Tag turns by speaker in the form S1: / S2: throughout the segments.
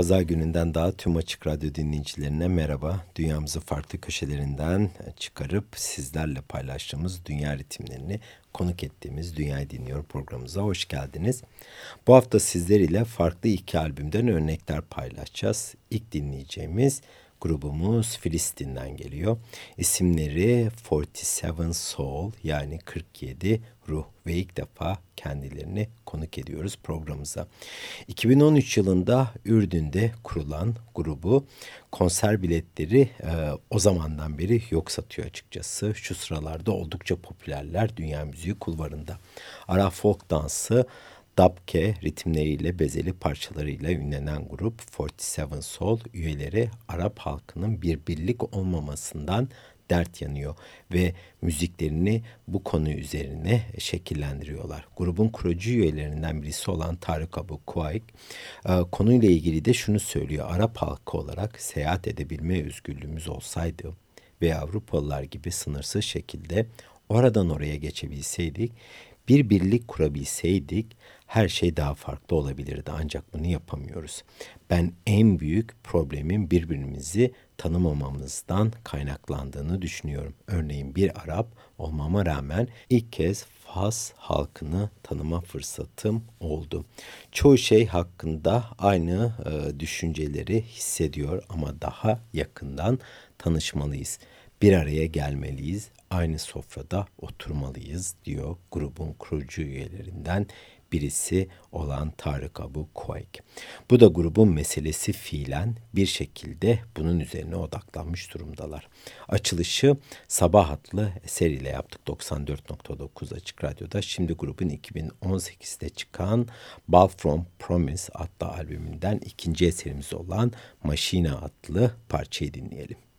S1: pazar gününden daha tüm Açık Radyo dinleyicilerine merhaba. Dünyamızı farklı köşelerinden çıkarıp sizlerle paylaştığımız dünya ritimlerini konuk ettiğimiz Dünyayı Dinliyor programımıza hoş geldiniz. Bu hafta sizler ile farklı iki albümden örnekler paylaşacağız. İlk dinleyeceğimiz grubumuz Filistin'den geliyor. İsimleri 47 Soul yani 47 ruh ve ilk defa kendilerini konuk ediyoruz programımıza. 2013 yılında Ürdün'de kurulan grubu konser biletleri e, o zamandan beri yok satıyor açıkçası. Şu sıralarda oldukça popülerler dünya müziği kulvarında. Ara folk dansı Dabke ritimleriyle bezeli parçalarıyla ünlenen grup 47 Soul üyeleri Arap halkının bir birlik olmamasından dert yanıyor ve müziklerini bu konu üzerine şekillendiriyorlar. Grubun kurucu üyelerinden birisi olan Tarık Abu Kuayk e, konuyla ilgili de şunu söylüyor. Arap halkı olarak seyahat edebilme özgürlüğümüz olsaydı ve Avrupalılar gibi sınırsız şekilde oradan oraya geçebilseydik, bir birlik kurabilseydik her şey daha farklı olabilirdi ancak bunu yapamıyoruz. Ben en büyük problemin birbirimizi tanımamamızdan kaynaklandığını düşünüyorum. Örneğin bir Arap olmama rağmen ilk kez Fas halkını tanıma fırsatım oldu. Çoğu şey hakkında aynı e, düşünceleri hissediyor ama daha yakından tanışmalıyız. Bir araya gelmeliyiz, aynı sofrada oturmalıyız diyor grubun kurucu üyelerinden birisi olan Tarık Abu Kuayk. Bu da grubun meselesi fiilen bir şekilde bunun üzerine odaklanmış durumdalar. Açılışı Sabah adlı eser ile yaptık 94.9 Açık Radyo'da. Şimdi grubun 2018'de çıkan Ball From Promise adlı albümünden ikinci eserimiz olan Maşina adlı parçayı dinleyelim.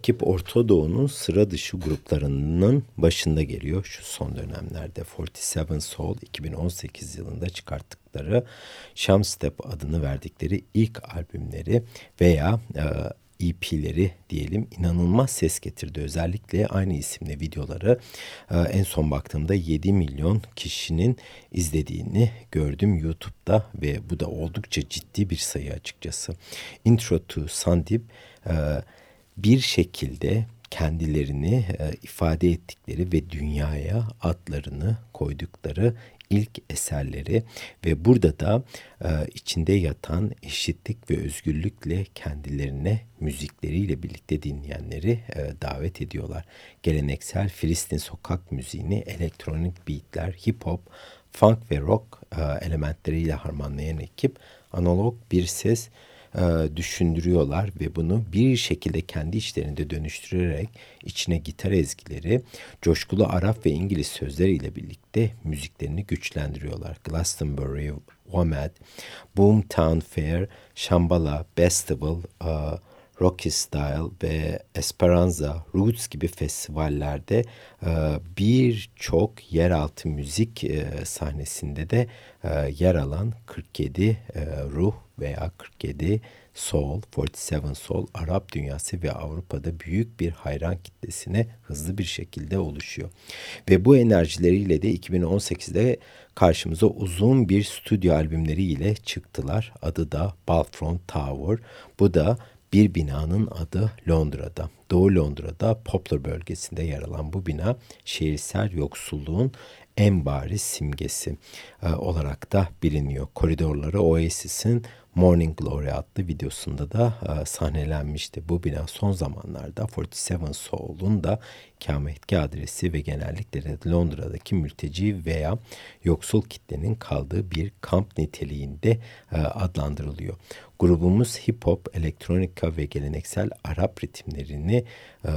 S1: ekip Orta Doğu'nun sıra dışı gruplarının başında geliyor şu son dönemlerde. 47 Soul 2018 yılında çıkarttıkları Sham Step adını verdikleri ilk albümleri veya e, EP'leri diyelim inanılmaz ses getirdi. Özellikle aynı isimli videoları e, en son baktığımda 7 milyon kişinin izlediğini gördüm YouTube'da ve bu da oldukça ciddi bir sayı açıkçası. Intro to Sandip e, bir şekilde kendilerini e, ifade ettikleri ve dünyaya adlarını koydukları ilk eserleri ve burada da e, içinde yatan eşitlik ve özgürlükle kendilerine müzikleriyle birlikte dinleyenleri e, davet ediyorlar. Geleneksel Filistin sokak müziğini elektronik beatler, hip hop, funk ve rock elementleriyle harmanlayan ekip analog bir ses e, düşündürüyorlar ve bunu bir şekilde kendi içlerinde dönüştürerek içine gitar ezgileri, coşkulu Arap ve İngiliz sözleriyle birlikte müziklerini güçlendiriyorlar. Glastonbury, WOMAD, Boomtown Fair, Shambhala, Festival, uh, Rocky Style ve Esperanza, Roots gibi festivallerde e, birçok yeraltı müzik e, sahnesinde de e, yer alan 47 ruh veya 47 Soul, 47 Soul Arap dünyası ve Avrupa'da büyük bir hayran kitlesine hızlı bir şekilde oluşuyor. Ve bu enerjileriyle de 2018'de karşımıza uzun bir stüdyo albümleriyle çıktılar. Adı da Balfront Tower. Bu da bir binanın adı Londra'da. Doğu Londra'da Poplar bölgesinde yer alan bu bina şehirsel yoksulluğun en bariz simgesi e, olarak da biliniyor. Koridorları Oasis'in Morning Glory adlı videosunda da e, sahnelenmişti. Bu bina son zamanlarda 47 Soul'un da ikametgah adresi ve genellikle de Londra'daki mülteci veya yoksul kitlenin kaldığı bir kamp niteliğinde e, adlandırılıyor. Grubumuz hip hop, elektronika ve geleneksel Arap ritimlerini e,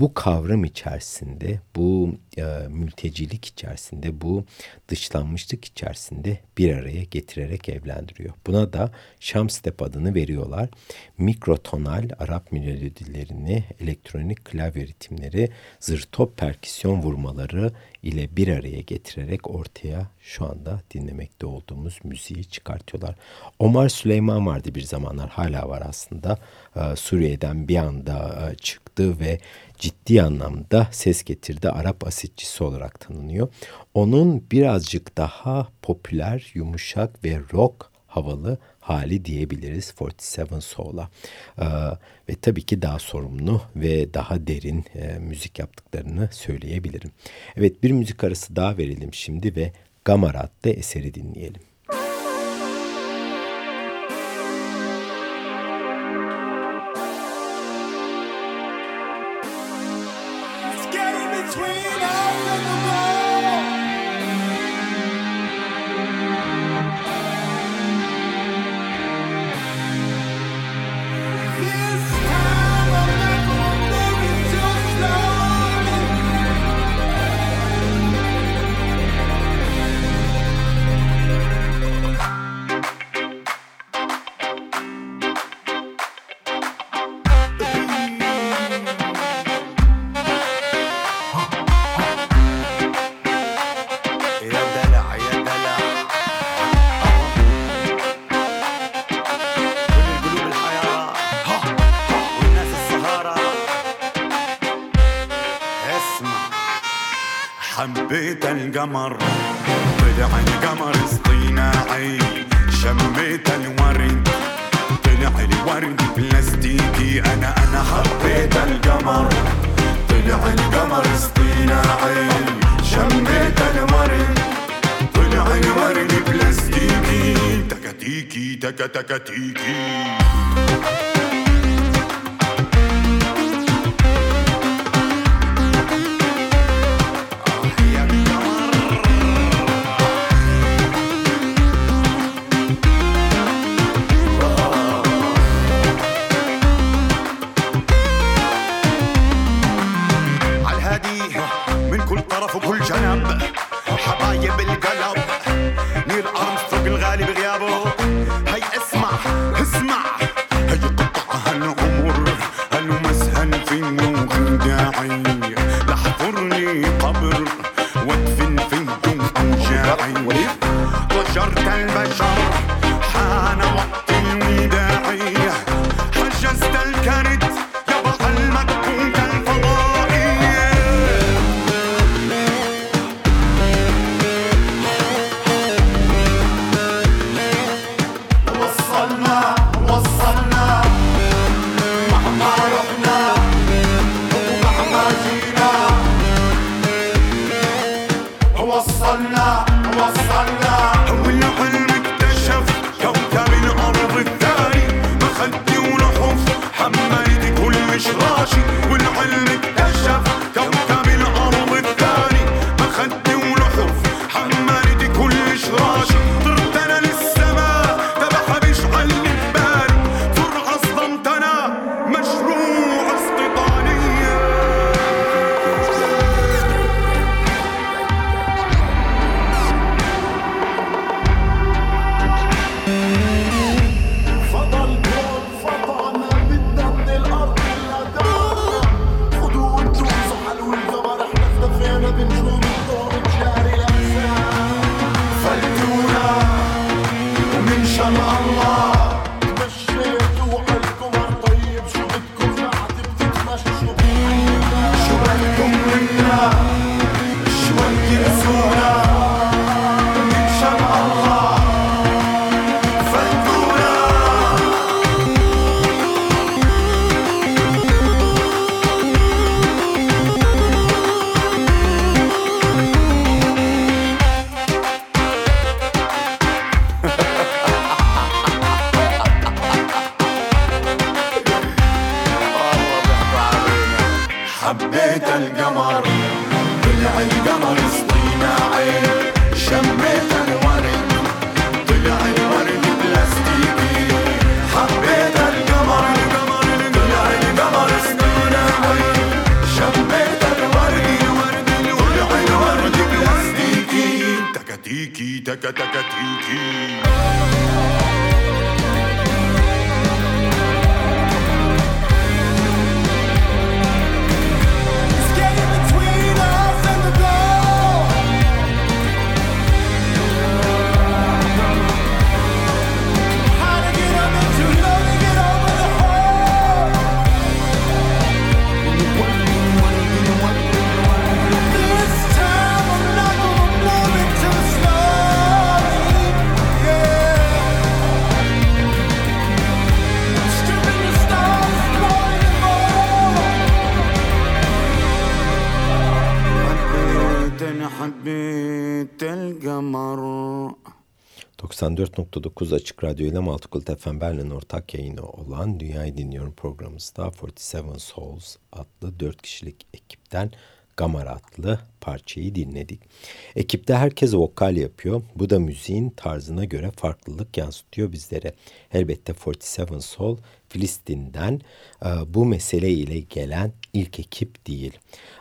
S1: bu kavram içerisinde, bu e, mültecilik içerisinde, bu dışlanmışlık içerisinde bir araya getirerek evlendiriyor. Buna da Şamstep adını veriyorlar. Mikrotonal Arap melodilerini, elektronik klavye ritimleri, zırtop perküsyon vurmaları ile bir araya getirerek ortaya şu anda dinlemekte olduğumuz müziği çıkartıyorlar. Omar Süleyman vardı bir zamanlar hala var aslında. Ee, Suriye'den bir anda e, çıktı ve ciddi anlamda ses getirdi. Arap asitçisi olarak tanınıyor. Onun birazcık daha popüler, yumuşak ve rock havalı hali diyebiliriz 47 Soul'a. E, ve tabii ki daha sorumlu ve daha derin e, müzik yaptıklarını söyleyebilirim. Evet bir müzik arası daha verelim şimdi ve Gamara adlı eseri dinleyelim.
S2: Between us and the world القمر طلع القمر اصطناعي شميت الورد. طلع الورد بلاستيكي أنا أنا حبيت القمر. طلع القمر اصطناعي شميت الورد. طلع الورد بلاستيكي. تكتيكي تكا
S1: 94.9 Açık Radyo ile Maltıkult FM Berlin ortak yayını olan Dünyayı Dinliyorum programımızda 47 Souls adlı 4 kişilik ekipten Gamar adlı parçayı dinledik. Ekipte herkes vokal yapıyor. Bu da müziğin tarzına göre farklılık yansıtıyor bizlere. Elbette 47 Soul Filistin'den e, bu mesele ile gelen ilk ekip değil.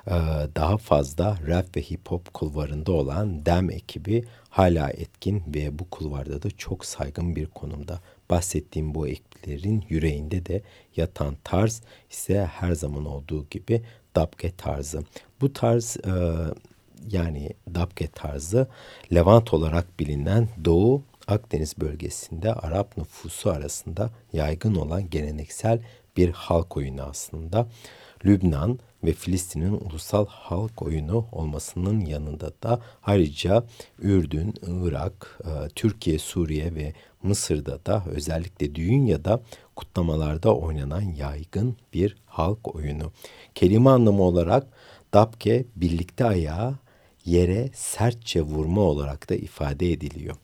S1: E, daha fazla rap ve hip hop kulvarında olan Dem ekibi hala etkin ve bu kulvarda da çok saygın bir konumda. Bahsettiğim bu ekiplerin yüreğinde de yatan tarz ise her zaman olduğu gibi dabge tarzı. Bu tarz e, yani dabge tarzı Levant olarak bilinen Doğu Akdeniz bölgesinde Arap nüfusu arasında yaygın olan geleneksel bir halk oyunu aslında. Lübnan ve Filistin'in ulusal halk oyunu olmasının yanında da ayrıca Ürdün, Irak, e, Türkiye, Suriye ve Mısır'da da özellikle düğün ya da kutlamalarda oynanan yaygın bir halk oyunu. Kelime anlamı olarak dabke birlikte ayağı yere sertçe vurma olarak da ifade ediliyor.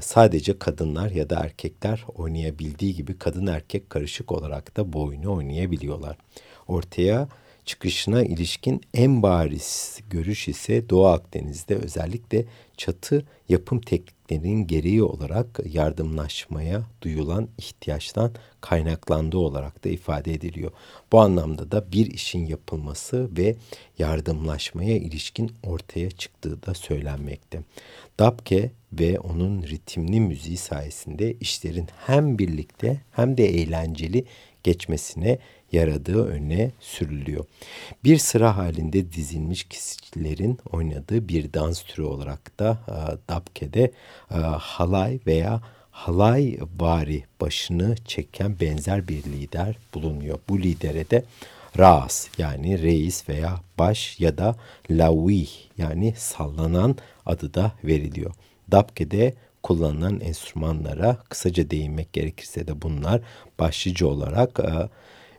S1: Sadece kadınlar ya da erkekler oynayabildiği gibi kadın erkek karışık olarak da bu oyunu oynayabiliyorlar. Ortaya çıkışına ilişkin en bariz görüş ise Doğu Akdeniz'de özellikle çatı yapım tekniklerinin gereği olarak yardımlaşmaya duyulan ihtiyaçtan kaynaklandığı olarak da ifade ediliyor. Bu anlamda da bir işin yapılması ve yardımlaşmaya ilişkin ortaya çıktığı da söylenmekte. Dabke ve onun ritimli müziği sayesinde işlerin hem birlikte hem de eğlenceli geçmesine yaradığı öne sürülüyor. Bir sıra halinde dizilmiş kişilerin oynadığı bir dans türü olarak da e, Dabke'de e, halay veya halay vari başını çeken benzer bir lider bulunuyor. Bu lidere de Ras yani reis veya baş ya da lavi yani sallanan adı da veriliyor. Dabke'de kullanılan enstrümanlara kısaca değinmek gerekirse de bunlar başlıca olarak e,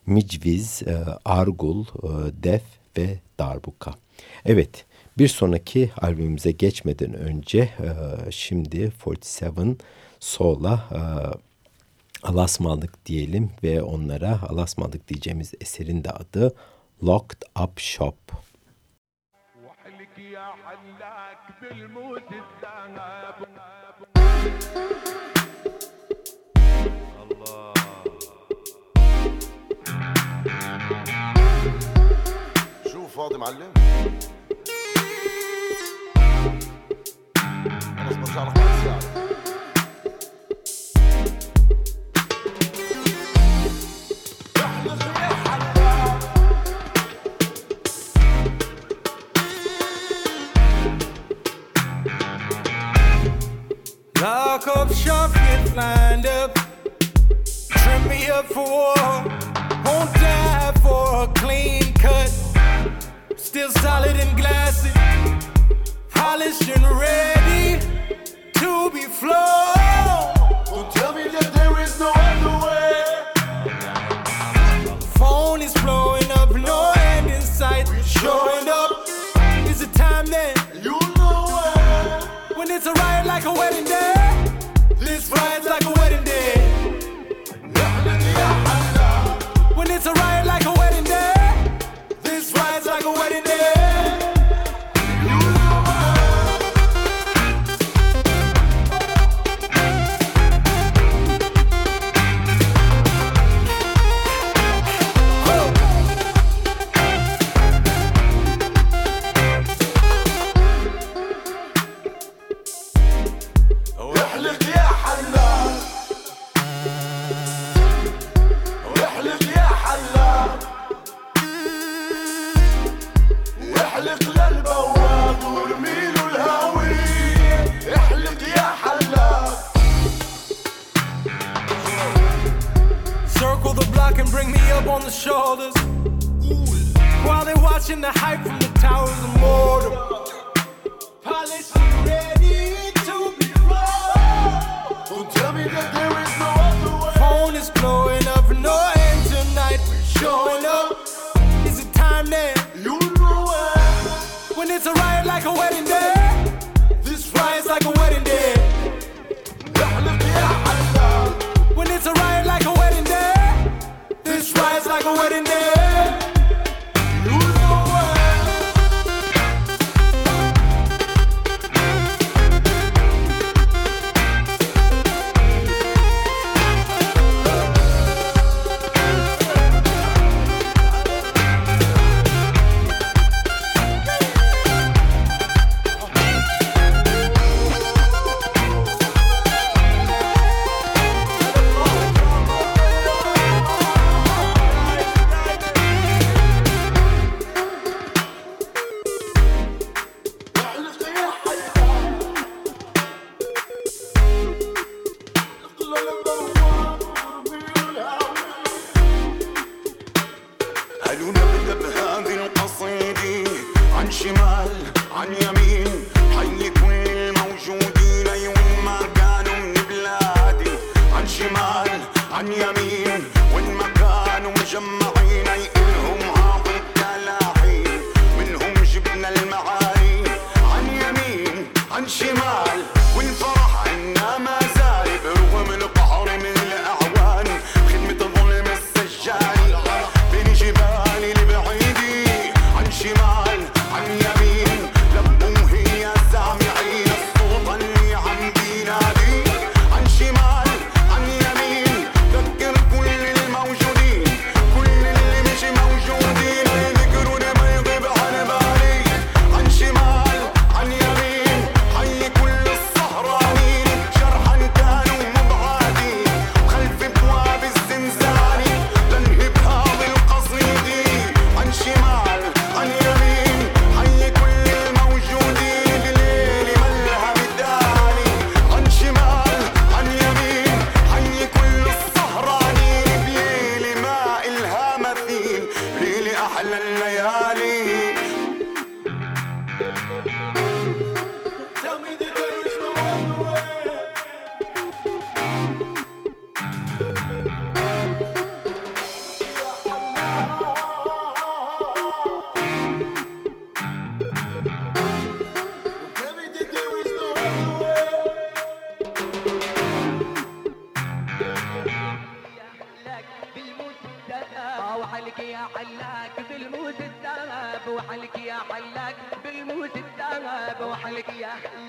S1: micviz, e, argul, e, def ve darbuka. Evet bir sonraki albümümüze geçmeden önce e, şimdi 47 Soul'a e, alasmalık diyelim ve onlara alasmalık diyeceğimiz eserin de adı Locked Up Shop.
S3: وحلك يا حلاك بالموت
S4: شو فاضي معلم؟ خلص برجع لك بعد ساعة
S5: Lock up shop, get lined up. Trim me up for war. Won't die for a clean cut. Still solid and glassy. Polished and ready to be flown.
S2: baby.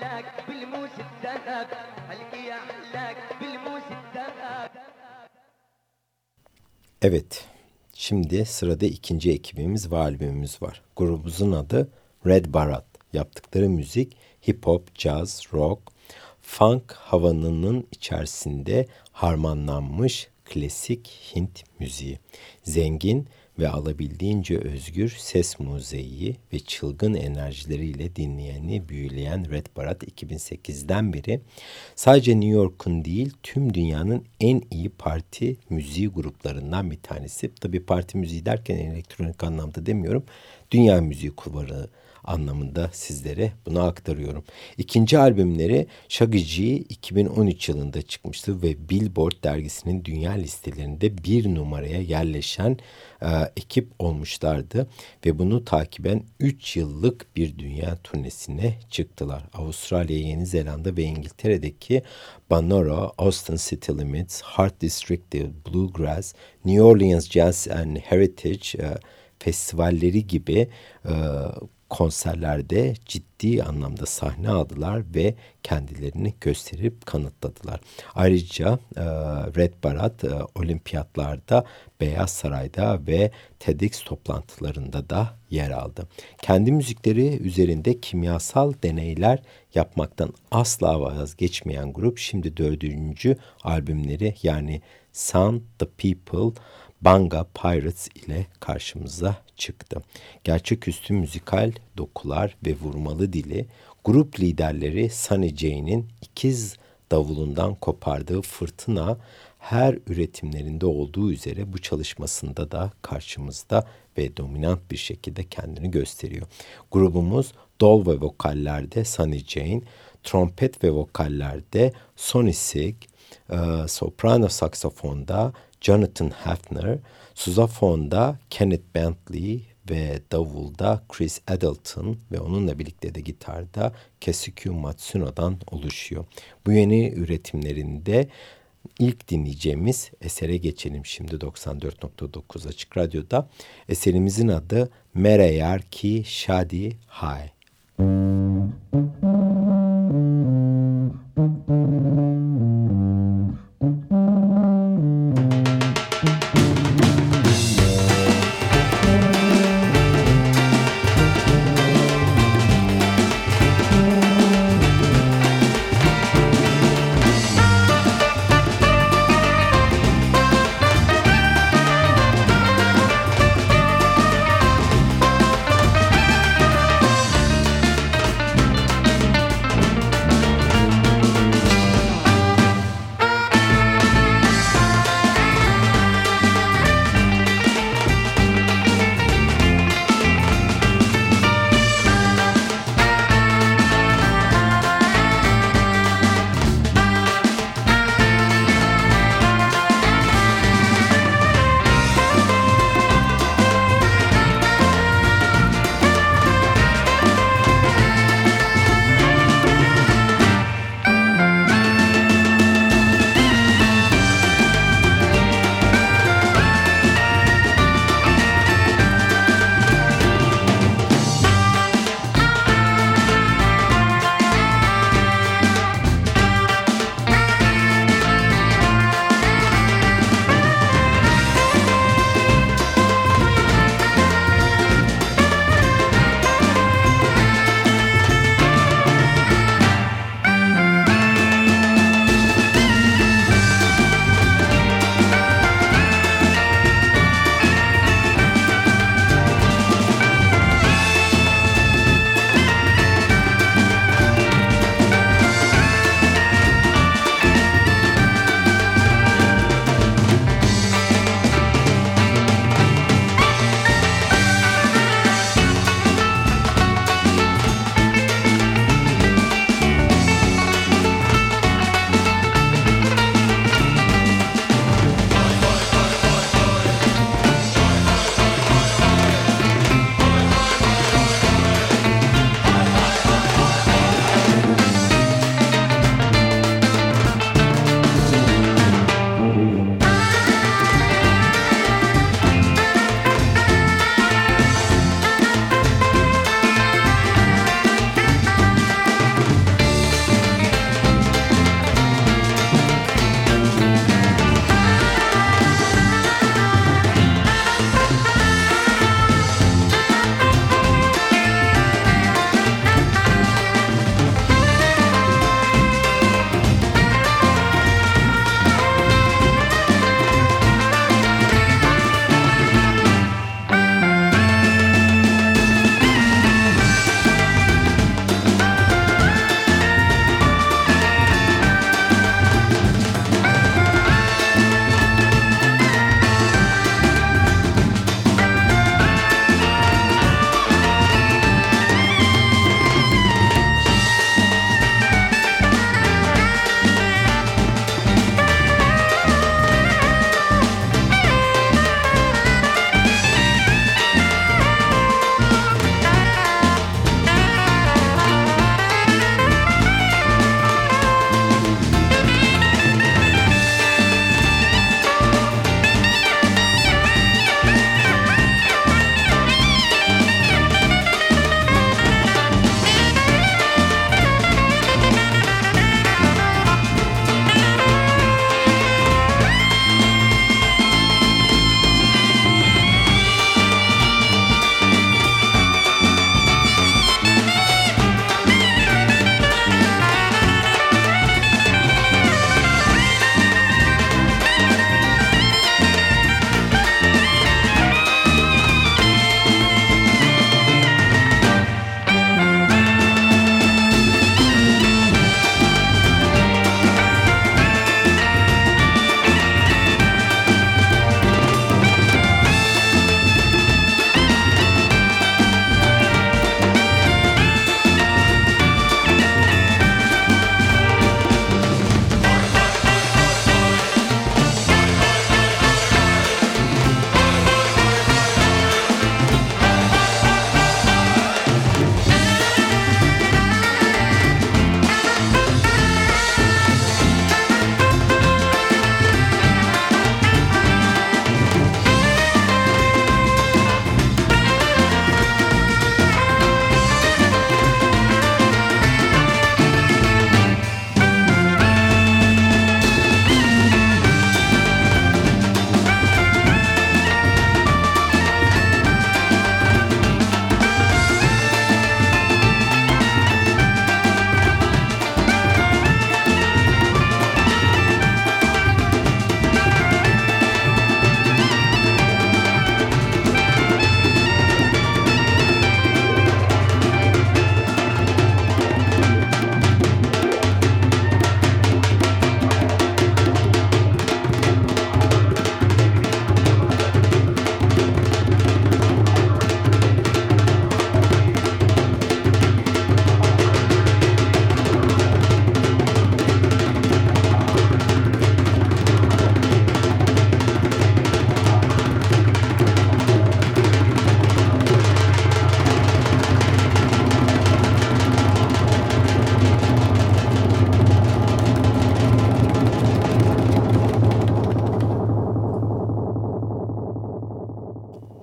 S2: يا
S6: حلاك بالموت الذهب حلك يا حلاك بالموت الذهب
S1: Evet, şimdi sırada ikinci ekibimiz ve albümümüz var. Grubumuzun adı Red Barat. Yaptıkları müzik hip hop, jazz, rock, funk havanının içerisinde harmanlanmış klasik Hint müziği. Zengin ve alabildiğince özgür ses muzeyyi ve çılgın enerjileriyle dinleyeni büyüleyen Red Barat 2008'den beri sadece New York'un değil tüm dünyanın en iyi parti müziği gruplarından bir tanesi. Tabii parti müziği derken elektronik anlamda demiyorum. Dünya müziği kulvarı anlamında sizlere bunu aktarıyorum. İkinci albümleri Shaggy 2013 yılında çıkmıştı ve Billboard dergisinin dünya listelerinde bir numaraya yerleşen e, ekip olmuşlardı ve bunu takiben 3 yıllık bir dünya turnesine çıktılar. Avustralya, Yeni Zelanda ve İngiltere'deki Banora, Austin City Limits, Heart District'te Bluegrass, New Orleans Jazz and Heritage e, festivalleri gibi e, konserlerde ciddi anlamda sahne aldılar ve kendilerini gösterip kanıtladılar. Ayrıca e, Red Barat e, olimpiyatlarda Beyaz Saray'da ve TEDx toplantılarında da yer aldı. Kendi müzikleri üzerinde kimyasal deneyler yapmaktan asla vazgeçmeyen grup şimdi dördüncü albümleri yani Sound the People Banga Pirates ile karşımıza çıktı. Gerçeküstü müzikal dokular ve vurmalı dili grup liderleri Sunny Jane'in ikiz davulundan kopardığı fırtına her üretimlerinde olduğu üzere bu çalışmasında da karşımızda ve dominant bir şekilde kendini gösteriyor. Grubumuz dol ve vokallerde Sunny Jane, trompet ve vokallerde Sonny Sig, soprano saksafonda Jonathan Hafner, suzafonda Kenneth Bentley ve davulda Chris Adelton ve onunla birlikte de gitarda Kesuke Matsuno'dan oluşuyor. Bu yeni üretimlerinde ilk dinleyeceğimiz esere geçelim şimdi 94.9 Açık Radyo'da. Eserimizin adı Mereyar Ki Shadi Hay. Müzik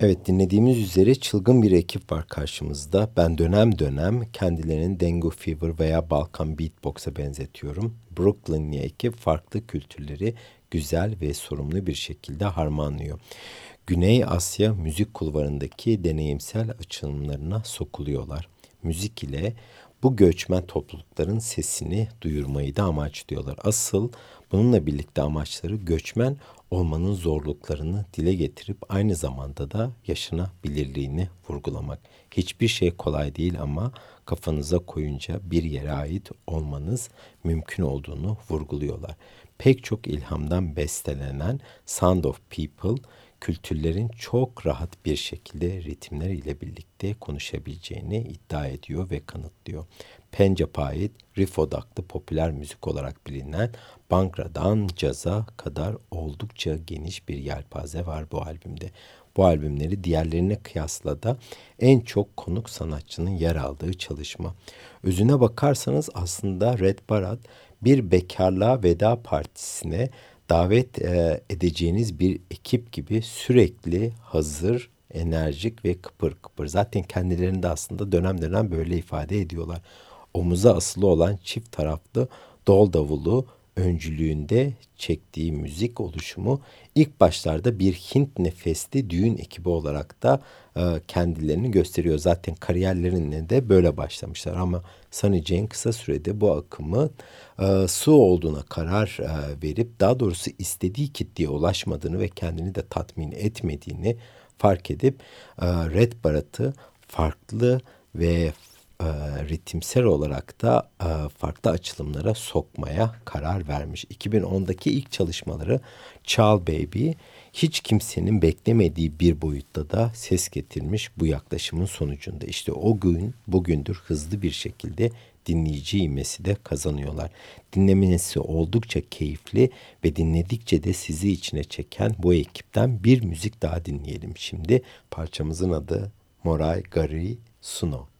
S1: Evet dinlediğimiz üzere çılgın bir ekip var karşımızda. Ben dönem dönem kendilerini Dengue Fever veya Balkan Beatbox'a benzetiyorum. Brooklyn'li ekip farklı kültürleri güzel ve sorumlu bir şekilde harmanlıyor. Güney Asya müzik kulvarındaki deneyimsel açılımlarına sokuluyorlar. Müzik ile bu göçmen toplulukların sesini duyurmayı da amaçlıyorlar. Asıl bununla birlikte amaçları göçmen olmanın zorluklarını dile getirip aynı zamanda da yaşanabilirliğini vurgulamak. Hiçbir şey kolay değil ama kafanıza koyunca bir yere ait olmanız mümkün olduğunu vurguluyorlar. Pek çok ilhamdan bestelenen Sound of People kültürlerin çok rahat bir şekilde ritimler ile birlikte konuşabileceğini iddia ediyor ve kanıtlıyor. Pencap'a ait riff odaklı popüler müzik olarak bilinen Bangra'dan caza kadar oldukça geniş bir yelpaze var bu albümde. Bu albümleri diğerlerine kıyasla da en çok konuk sanatçının yer aldığı çalışma. Özüne bakarsanız aslında Red Barat bir bekarlığa veda partisine davet e, edeceğiniz bir ekip gibi sürekli hazır, enerjik ve kıpır kıpır. Zaten kendilerini de aslında dönem dönem böyle ifade ediyorlar. Omuza asılı olan çift taraflı dol davulu öncülüğünde çektiği müzik oluşumu ilk başlarda bir Hint nefesli düğün ekibi olarak da e, kendilerini gösteriyor. Zaten kariyerlerine de böyle başlamışlar ama Sunny Jane kısa sürede bu akımı e, su olduğuna karar e, verip daha doğrusu istediği kitleye ulaşmadığını ve kendini de tatmin etmediğini fark edip e, Red Barat'ı farklı ve e, ritimsel olarak da e, farklı açılımlara sokmaya karar vermiş. 2010'daki ilk çalışmaları Çal Baby hiç kimsenin beklemediği bir boyutta da ses getirmiş bu yaklaşımın sonucunda. İşte o gün bugündür hızlı bir şekilde dinleyici imesi de kazanıyorlar. Dinlemesi oldukça keyifli ve dinledikçe de sizi içine çeken bu ekipten bir müzik daha dinleyelim. Şimdi parçamızın adı Moray Gari Suno.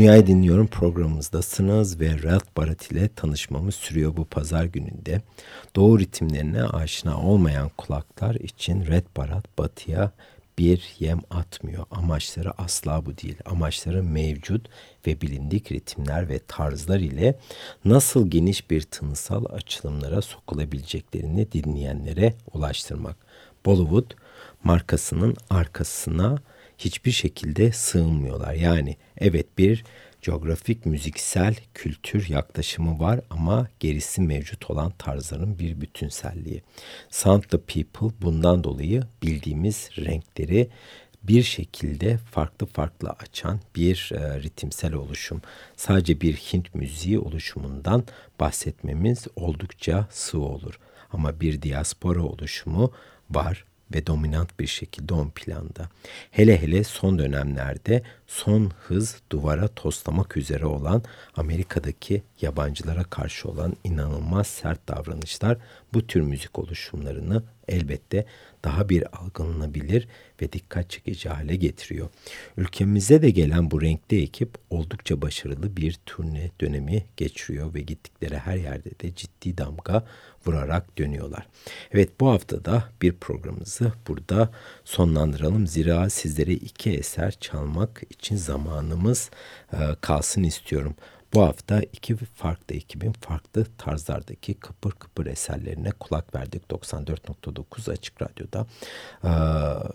S1: Dünyayı Dinliyorum programımızdasınız ve Ralph Barat ile tanışmamız sürüyor bu pazar gününde. Doğu ritimlerine aşina olmayan kulaklar için Red Barat batıya bir yem atmıyor. Amaçları asla bu değil. Amaçları mevcut ve bilindik ritimler ve tarzlar ile nasıl geniş bir tınısal açılımlara sokulabileceklerini dinleyenlere ulaştırmak. Bollywood markasının arkasına hiçbir şekilde sığınmıyorlar. Yani evet bir coğrafik müziksel kültür yaklaşımı var ama gerisi mevcut olan tarzların bir bütünselliği. Sound the People bundan dolayı bildiğimiz renkleri bir şekilde farklı farklı açan bir e, ritimsel oluşum. Sadece bir Hint müziği oluşumundan bahsetmemiz oldukça sığ olur. Ama bir diaspora oluşumu var ve dominant bir şekilde ön planda. Hele hele son dönemlerde son hız duvara toslamak üzere olan Amerika'daki yabancılara karşı olan inanılmaz sert davranışlar bu tür müzik oluşumlarını elbette daha bir algılanabilir ve dikkat çekici hale getiriyor. Ülkemize de gelen bu renkli ekip oldukça başarılı bir turne dönemi geçiriyor ve gittikleri her yerde de ciddi damga vurarak dönüyorlar. Evet bu hafta da bir programımızı burada sonlandıralım. Zira sizlere iki eser çalmak için zamanımız kalsın istiyorum. Bu hafta iki farklı ekibin farklı tarzlardaki kıpır kıpır eserlerine kulak verdik. 94.9 Açık Radyo'da e,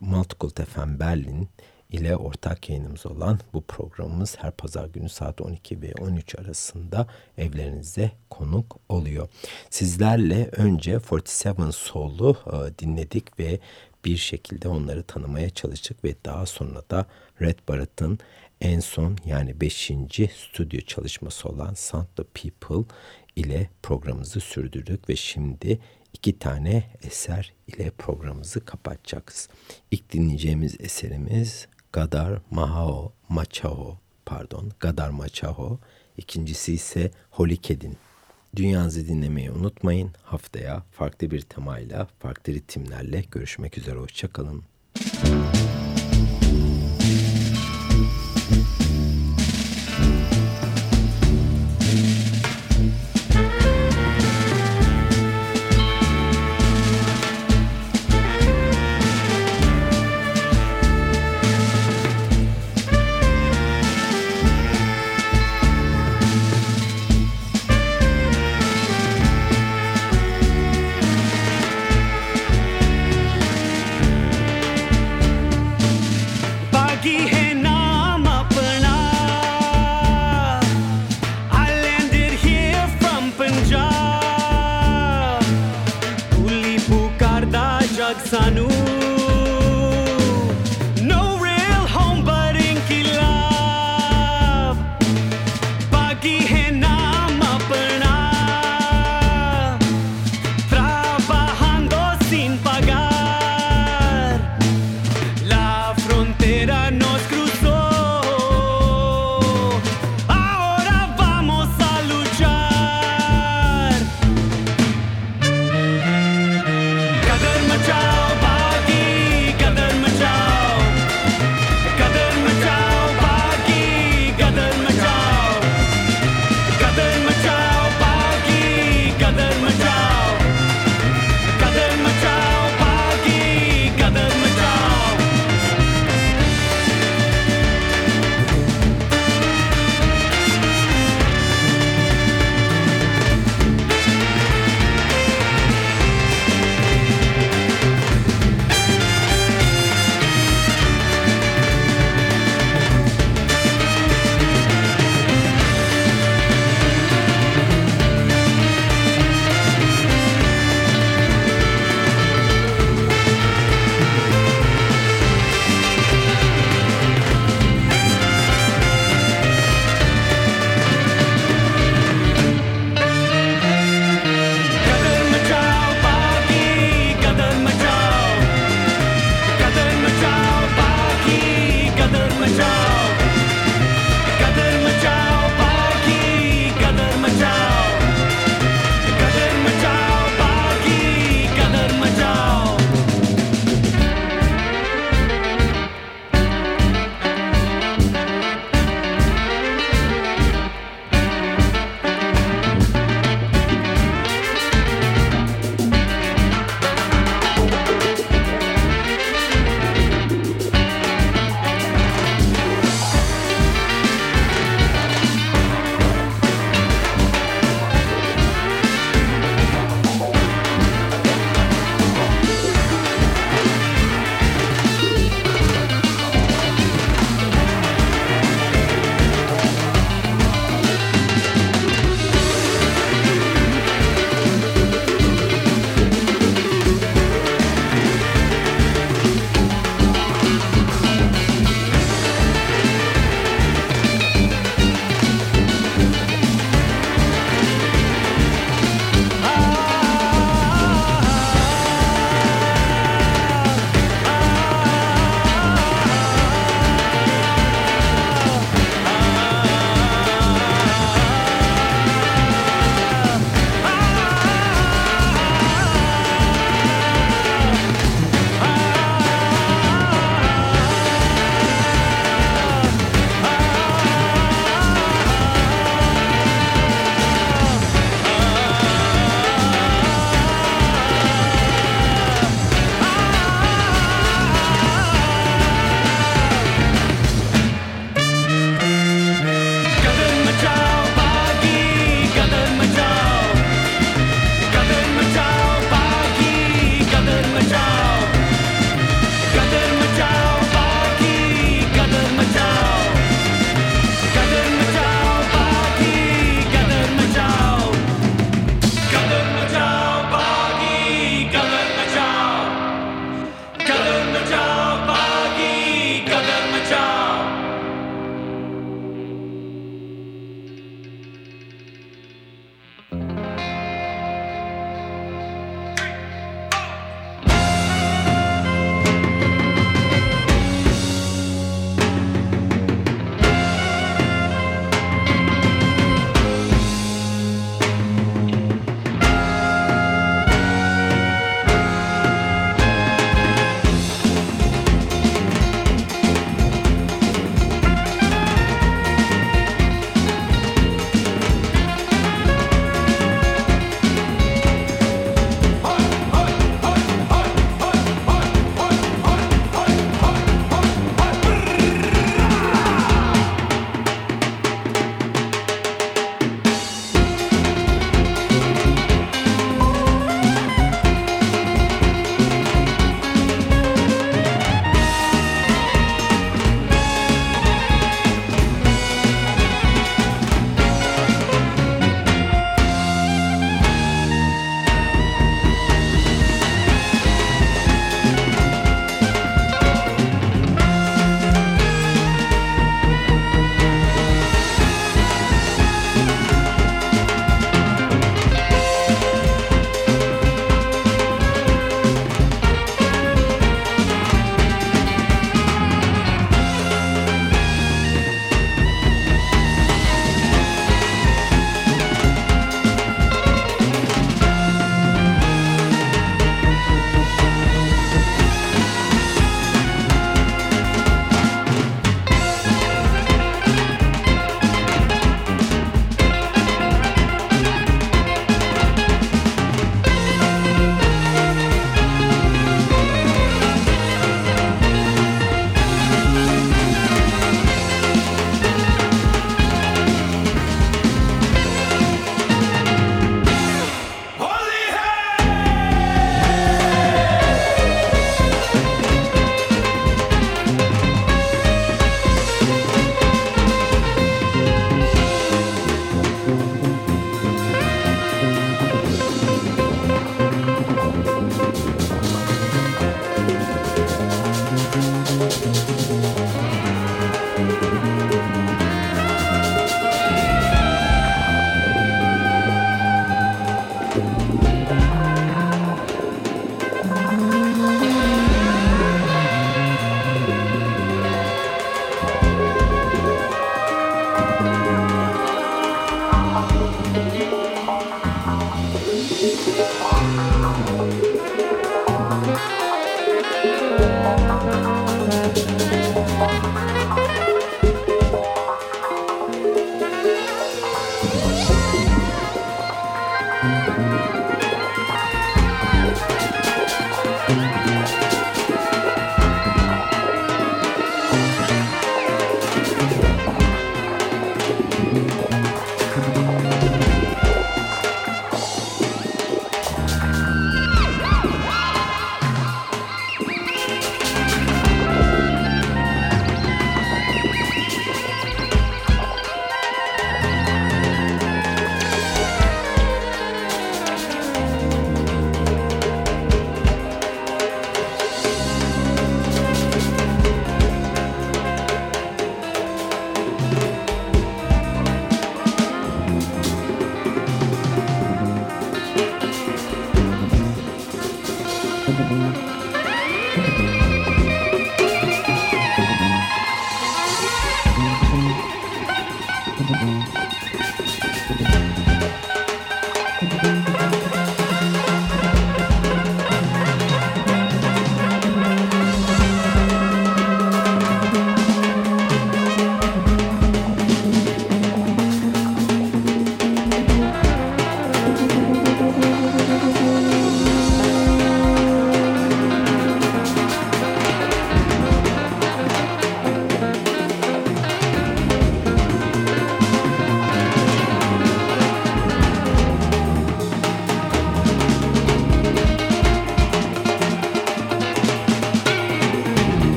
S1: Multicult FM Berlin ile ortak yayınımız olan bu programımız her pazar günü saat 12 ve 13 arasında evlerinize konuk oluyor. Sizlerle önce 47 Soul'u e, dinledik ve bir şekilde onları tanımaya çalıştık ve daha sonra da Red Barrett'ın en son yani 5. stüdyo çalışması olan Sound the People ile programımızı sürdürdük ve şimdi iki tane eser ile programımızı kapatacağız. İlk dinleyeceğimiz eserimiz Gadar Mahao Machao pardon Gadar Machao. İkincisi ise Holy Kedin. Dünyanızı dinlemeyi unutmayın. Haftaya farklı bir temayla, farklı ritimlerle görüşmek üzere. Hoşçakalın. Müzik
S7: bırak